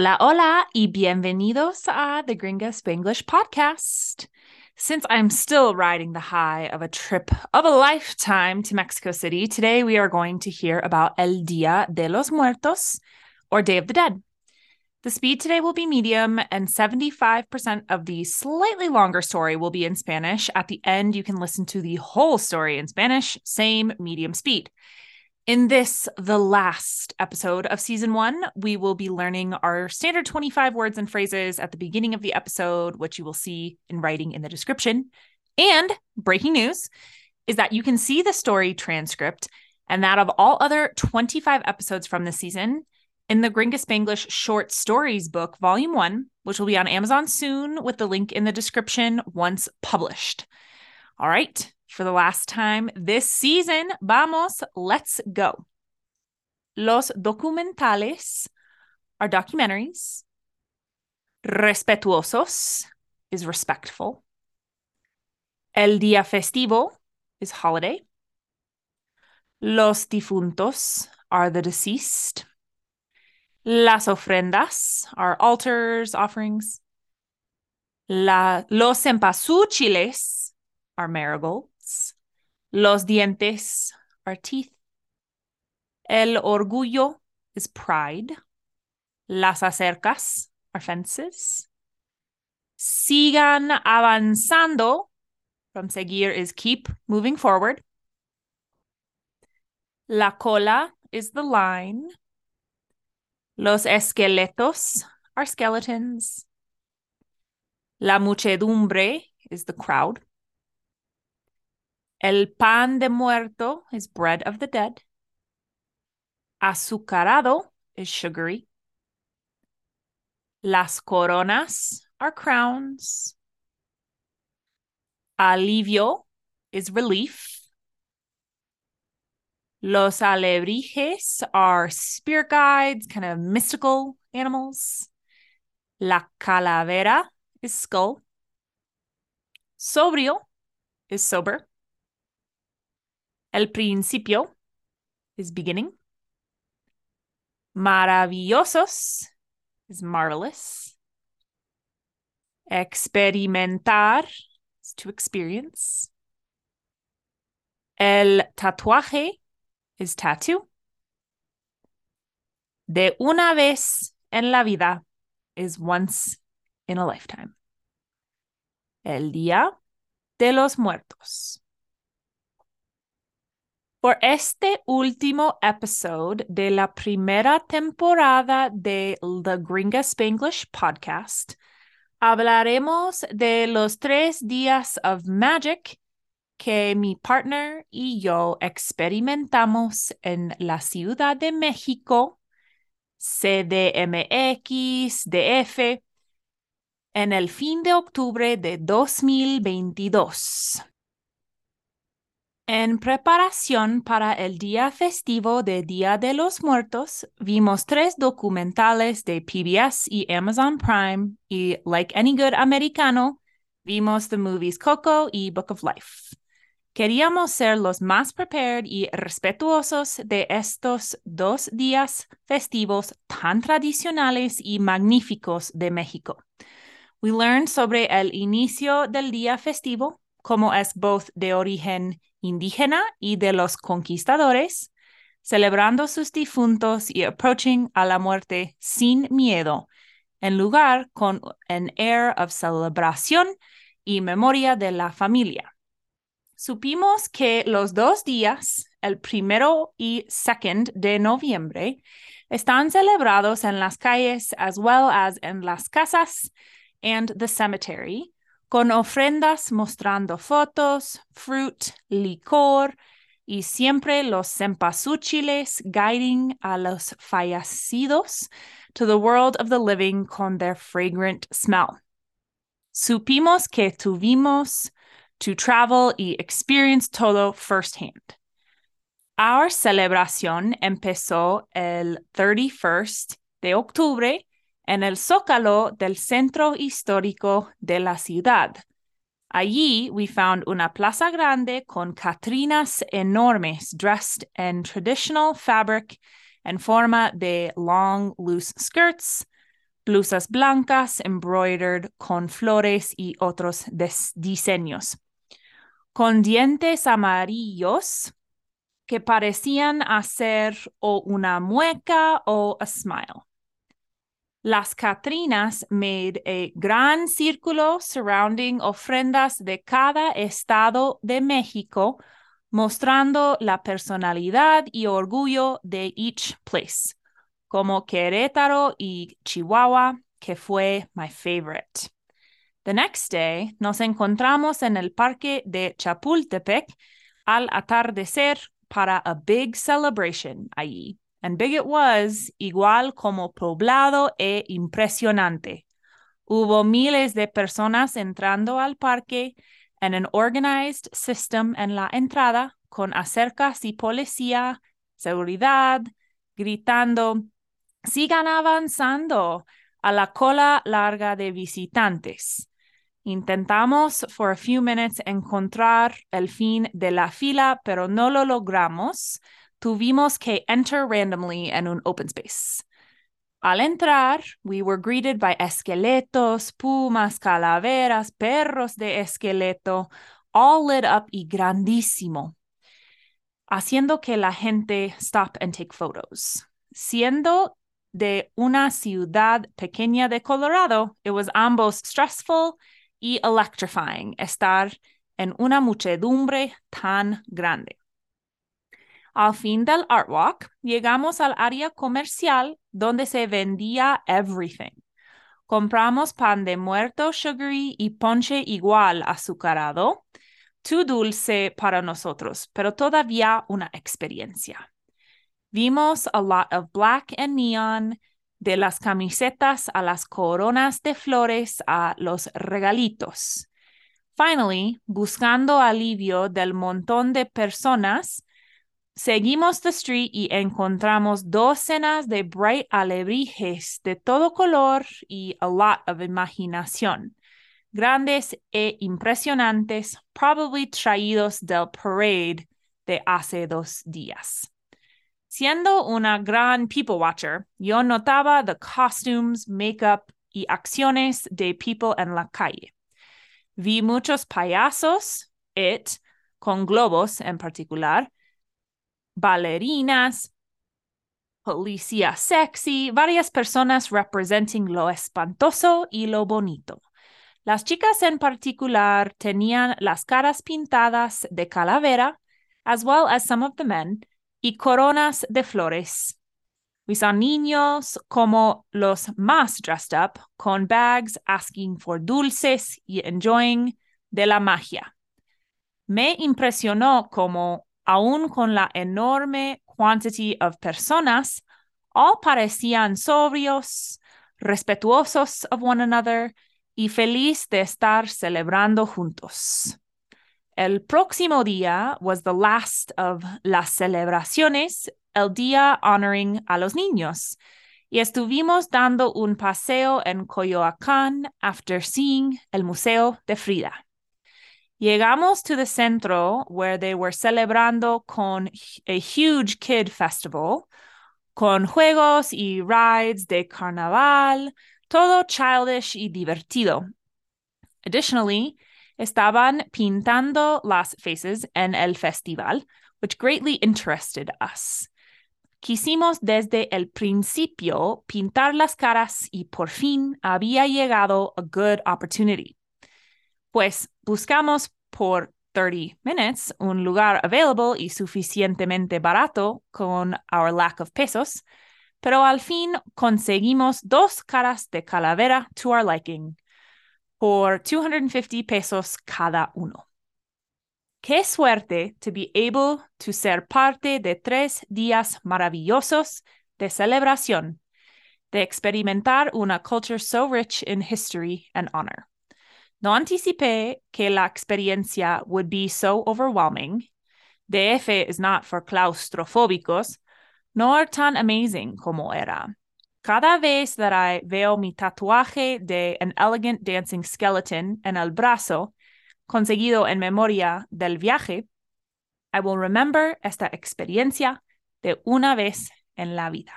Hola, hola, y bienvenidos a the Gringa Spanglish podcast. Since I'm still riding the high of a trip of a lifetime to Mexico City, today we are going to hear about El Dia de los Muertos, or Day of the Dead. The speed today will be medium, and 75% of the slightly longer story will be in Spanish. At the end, you can listen to the whole story in Spanish, same medium speed. In this, the last episode of season one, we will be learning our standard 25 words and phrases at the beginning of the episode, which you will see in writing in the description. And breaking news is that you can see the story transcript and that of all other 25 episodes from this season in the Gringa Spanglish Short Stories book, Volume 1, which will be on Amazon soon with the link in the description once published. All right, for the last time this season, vamos, let's go. Los documentales are documentaries. Respetuosos is respectful. El día festivo is holiday. Los difuntos are the deceased. Las ofrendas are altars, offerings. La, los cempasúchiles are marigolds. Los dientes are teeth. El orgullo is pride. Las acercas are fences. Sigan avanzando from seguir is keep moving forward. La cola is the line. Los esqueletos are skeletons. La muchedumbre is the crowd. El pan de muerto is bread of the dead. Azucarado is sugary. Las coronas are crowns. Alivio is relief. Los alebrijes are spirit guides, kind of mystical animals. La calavera is skull. Sobrio is sober. El principio is beginning. Maravillosos is marvelous. Experimentar is to experience. El tatuaje is tattoo. De una vez en la vida is once in a lifetime. El Día de los Muertos. Por este último episode de la primera temporada de The Gringa Spanglish podcast, hablaremos de los tres días of magic que mi partner y yo experimentamos en la Ciudad de México, CDMX, DF, en el fin de octubre de 2022. En preparación para el día festivo de Día de los Muertos, vimos tres documentales de PBS y Amazon Prime y, like any good americano, vimos the movies Coco y Book of Life. Queríamos ser los más prepared y respetuosos de estos dos días festivos tan tradicionales y magníficos de México. We learned sobre el inicio del día festivo, como es both de origen indígena y de los conquistadores, celebrando sus difuntos y approaching a la muerte sin miedo, en lugar con an air of celebración y memoria de la familia. Supimos que los dos días, el primero y second de noviembre, están celebrados en las calles as well as en las casas and the cemetery, con ofrendas mostrando fotos, fruit, licor y siempre los cempasúchiles guiding a los fallecidos to the world of the living con their fragrant smell. Supimos que tuvimos to travel y experience todo firsthand. Our celebración empezó el 31st de octubre en el zócalo del centro histórico de la ciudad. Allí we found una plaza grande con catrinas enormes dressed in traditional fabric en forma de long, loose skirts, blusas blancas embroidered con flores y otros diseños, con dientes amarillos que parecían hacer o una mueca o a smile. Las Catrinas made a gran círculo surrounding ofrendas de cada estado de México, mostrando la personalidad y orgullo de each place, como Querétaro y Chihuahua, que fue my favorite. The next day, nos encontramos en el parque de Chapultepec al atardecer para a big celebration allí. And big it was, igual como poblado e impresionante. Hubo miles de personas entrando al parque en an organized system en la entrada con acercas y policía, seguridad, gritando, sigan avanzando a la cola larga de visitantes. Intentamos for a few minutes encontrar el fin de la fila, pero no lo logramos. Tuvimos que enter randomly en un open space. Al entrar, we were greeted by esqueletos, pumas, calaveras, perros de esqueleto, all lit up y grandísimo, haciendo que la gente stop and take photos. Siendo de una ciudad pequeña de Colorado, it was ambos stressful y electrifying estar en una muchedumbre tan grande. Al fin del art walk, llegamos al área comercial donde se vendía everything. Compramos pan de muerto sugary y ponche igual azucarado, too dulce para nosotros, pero todavía una experiencia. Vimos a lot of black and neon, de las camisetas a las coronas de flores a los regalitos. Finally, buscando alivio del montón de personas, seguimos the street y encontramos docenas de bright alebrijes de todo color y a lot of imaginación. Grandes e impresionantes, probably traídos del parade de hace dos días. Siendo una gran people watcher, yo notaba the costumes, makeup y acciones de people en la calle. Vi muchos payasos, it, con globos en particular, bailarinas, policía sexy, varias personas representing lo espantoso y lo bonito. Las chicas en particular tenían las caras pintadas de calavera, as well as some of the men, y coronas de flores. We saw niños como los más dressed up, con bags asking for dulces y enjoying de la magia. Me impresionó como, aún con la enorme quantity of personas, all parecían sobrios, respetuosos of one another y feliz de estar celebrando juntos. El próximo día was the last of las celebraciones, el día honoring a los niños. Y estuvimos dando un paseo en Coyoacán after seeing el Museo de Frida. Llegamos to the centro where they were celebrando con a huge kid festival, con juegos y rides de carnaval, todo childish y divertido. Additionally, estaban pintando las faces en el festival, which greatly interested us. Quisimos desde el principio pintar las caras y por fin había llegado a good opportunity. Pues buscamos por 30 minutes un lugar available y suficientemente barato con our lack of pesos, pero al fin conseguimos dos caras de calavera to our liking por 250 pesos cada uno. Qué suerte to be able to ser parte de tres días maravillosos de celebración, de experimentar una culture so rich in history and honor. No anticipé que la experiencia would be so overwhelming. DF is not for claustrofóbicos, nor tan amazing como era. Cada vez that I veo mi tatuaje de An Elegant Dancing Skeleton en el brazo, conseguido en memoria del viaje, I will remember esta experiencia de una vez en la vida.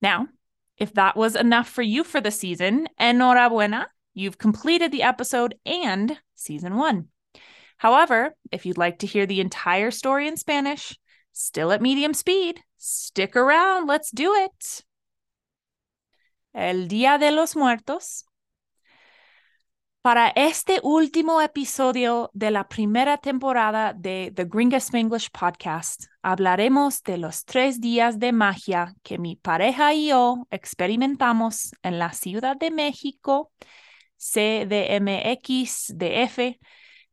Now, If that was enough for you for the season, enhorabuena, you've completed the episode and season one. However, if you'd like to hear the entire story in Spanish, still at medium speed, stick around, let's do it. El Día de los Muertos. Para este último episodio de la primera temporada de The Gringa Spanglish Podcast, hablaremos de los tres días de magia que mi pareja y yo experimentamos en la Ciudad de México, CDMX-DF,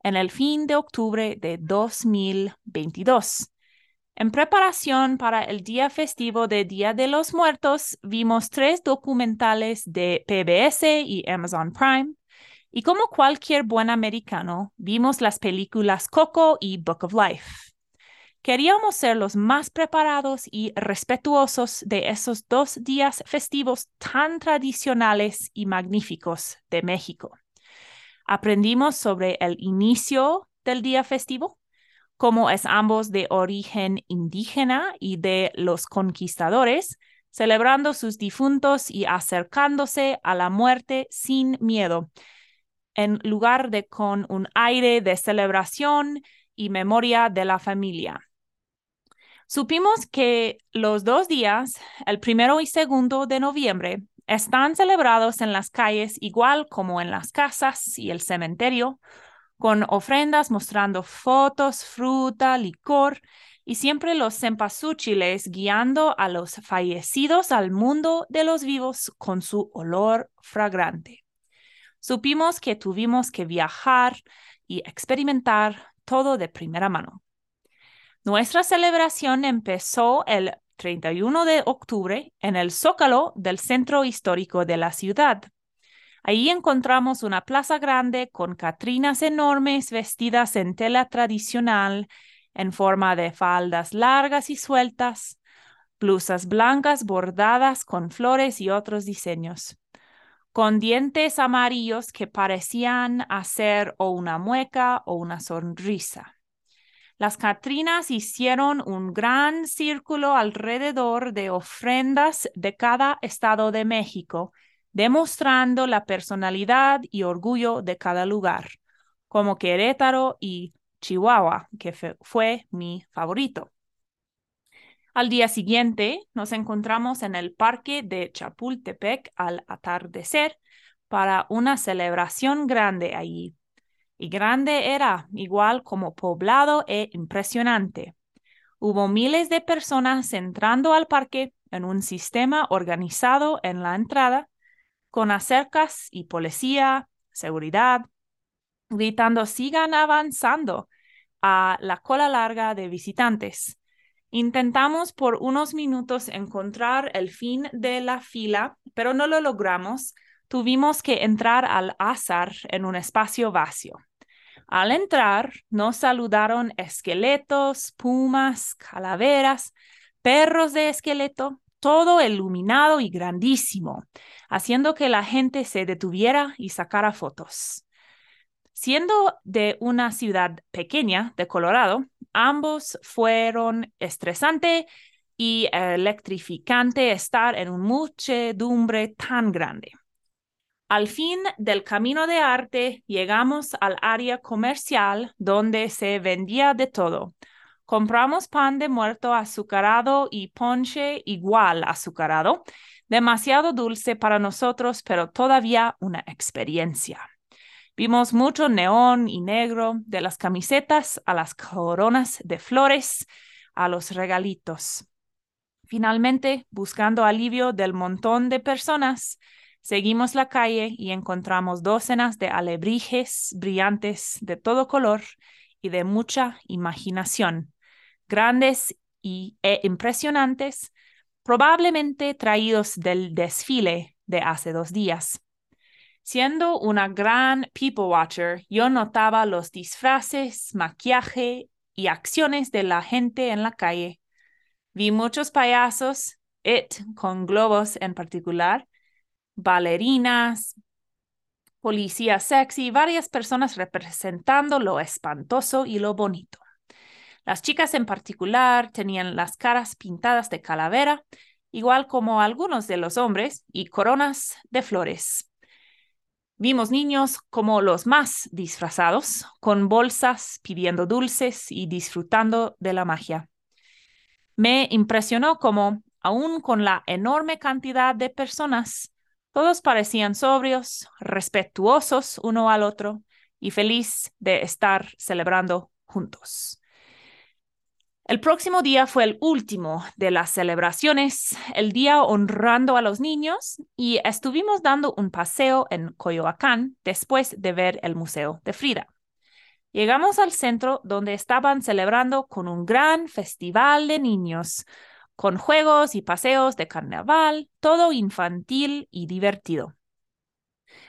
en el fin de octubre de 2022. En preparación para el día festivo de Día de los Muertos, vimos tres documentales de PBS y Amazon Prime. Y como cualquier buen americano, vimos las películas Coco y Book of Life. Queríamos ser los más preparados y respetuosos de esos dos días festivos tan tradicionales y magníficos de México. Aprendimos sobre el inicio del día festivo, cómo es ambos de origen indígena y de los conquistadores, celebrando sus difuntos y acercándose a la muerte sin miedo, en lugar de con un aire de celebración y memoria de la familia. Supimos que los dos días, el primero y segundo de noviembre, están celebrados en las calles igual como en las casas y el cementerio, con ofrendas mostrando fotos, fruta, licor y siempre los cempasúchiles guiando a los fallecidos al mundo de los vivos con su olor fragrante. Supimos que tuvimos que viajar y experimentar todo de primera mano. Nuestra celebración empezó el 31 de octubre en el zócalo del centro histórico de la ciudad. Ahí encontramos una plaza grande con catrinas enormes vestidas en tela tradicional en forma de faldas largas y sueltas, blusas blancas bordadas con flores y otros diseños, con dientes amarillos que parecían hacer o una mueca o una sonrisa. Las Catrinas hicieron un gran círculo alrededor de ofrendas de cada estado de México, demostrando la personalidad y orgullo de cada lugar, como Querétaro y Chihuahua, que fue mi favorito. Al día siguiente nos encontramos en el parque de Chapultepec al atardecer para una celebración grande allí y grande era, igual como poblado e impresionante. Hubo miles de personas entrando al parque en un sistema organizado en la entrada, con acercas y policía, seguridad, gritando sigan avanzando a la cola larga de visitantes. Intentamos por unos minutos encontrar el fin de la fila, pero no lo logramos. Tuvimos que entrar al azar en un espacio vacío. Al entrar, nos saludaron esqueletos, pumas, calaveras, perros de esqueleto, todo iluminado y grandísimo, haciendo que la gente se detuviera y sacara fotos. Siendo de una ciudad pequeña de Colorado, ambos fueron estresante y electrificante estar en una muchedumbre tan grande. Al fin del camino de arte llegamos al área comercial donde se vendía de todo. Compramos pan de muerto azucarado y ponche igual azucarado, demasiado dulce para nosotros, pero todavía una experiencia. Vimos mucho neón y negro, de las camisetas a las coronas de flores, a los regalitos. Finalmente, buscando alivio del montón de personas, Seguimos la calle y encontramos docenas de alebrijes brillantes de todo color y de mucha imaginación, grandes y, e impresionantes, probablemente traídos del desfile de hace dos días. Siendo una gran people watcher, yo notaba los disfraces, maquillaje y acciones de la gente en la calle. Vi muchos payasos, it con globos en particular, bailarinas, policía sexy, varias personas representando lo espantoso y lo bonito. Las chicas en particular tenían las caras pintadas de calavera igual como algunos de los hombres, y coronas de flores. Vimos niños como los más disfrazados, con bolsas, pidiendo dulces y disfrutando de la magia. Me impresionó como, aún con la enorme cantidad de personas, todos parecían sobrios, respetuosos uno al otro y feliz de estar celebrando juntos. El próximo día fue el último de las celebraciones, el día honrando a los niños, y estuvimos dando un paseo en Coyoacán después de ver el Museo de Frida. Llegamos al centro donde estaban celebrando con un gran festival de niños, con juegos y paseos de carnaval, todo infantil y divertido.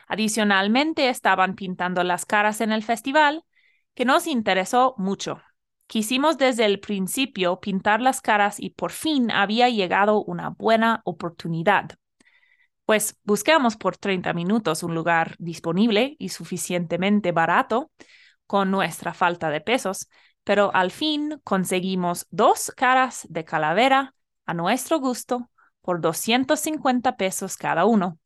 Adicionalmente estaban pintando las caras en el festival, que nos interesó mucho. Quisimos desde el principio pintar las caras y por fin había llegado una buena oportunidad. Pues buscamos por 30 minutos un lugar disponible y suficientemente barato con nuestra falta de pesos, pero al fin conseguimos dos caras de calavera a nuestro gusto por 250 pesos cada uno.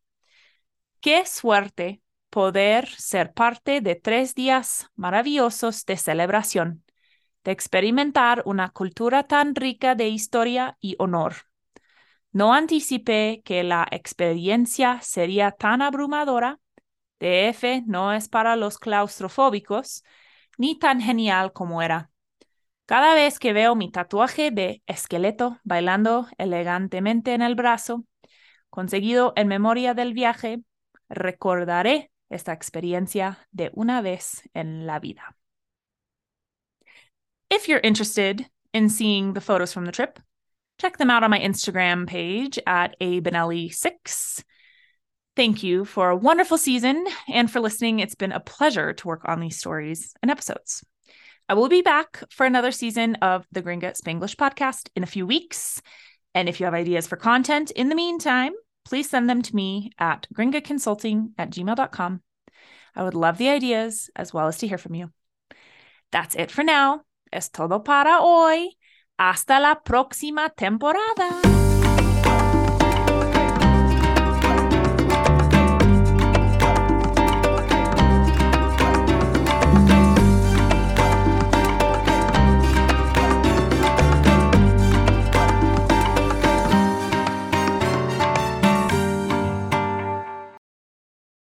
Qué suerte poder ser parte de tres días maravillosos de celebración de experimentar una cultura tan rica de historia y honor. No anticipé que la experiencia sería tan abrumadora. DF no es para los claustrofóbicos, ni tan genial como era. Cada vez que veo mi tatuaje de esqueleto bailando elegantemente en el brazo, conseguido en memoria del viaje, recordaré esta experiencia de una vez en la vida. If you're interested in seeing the photos from the trip, check them out on my Instagram page at a Benelli6. Thank you for a wonderful season and for listening. It's been a pleasure to work on these stories and episodes. I will be back for another season of the Gringa Spanglish podcast in a few weeks. And if you have ideas for content in the meantime, please send them to me at gringaconsulting at gmail.com. I would love the ideas as well as to hear from you. That's it for now. Es todo para hoy. Hasta la próxima temporada.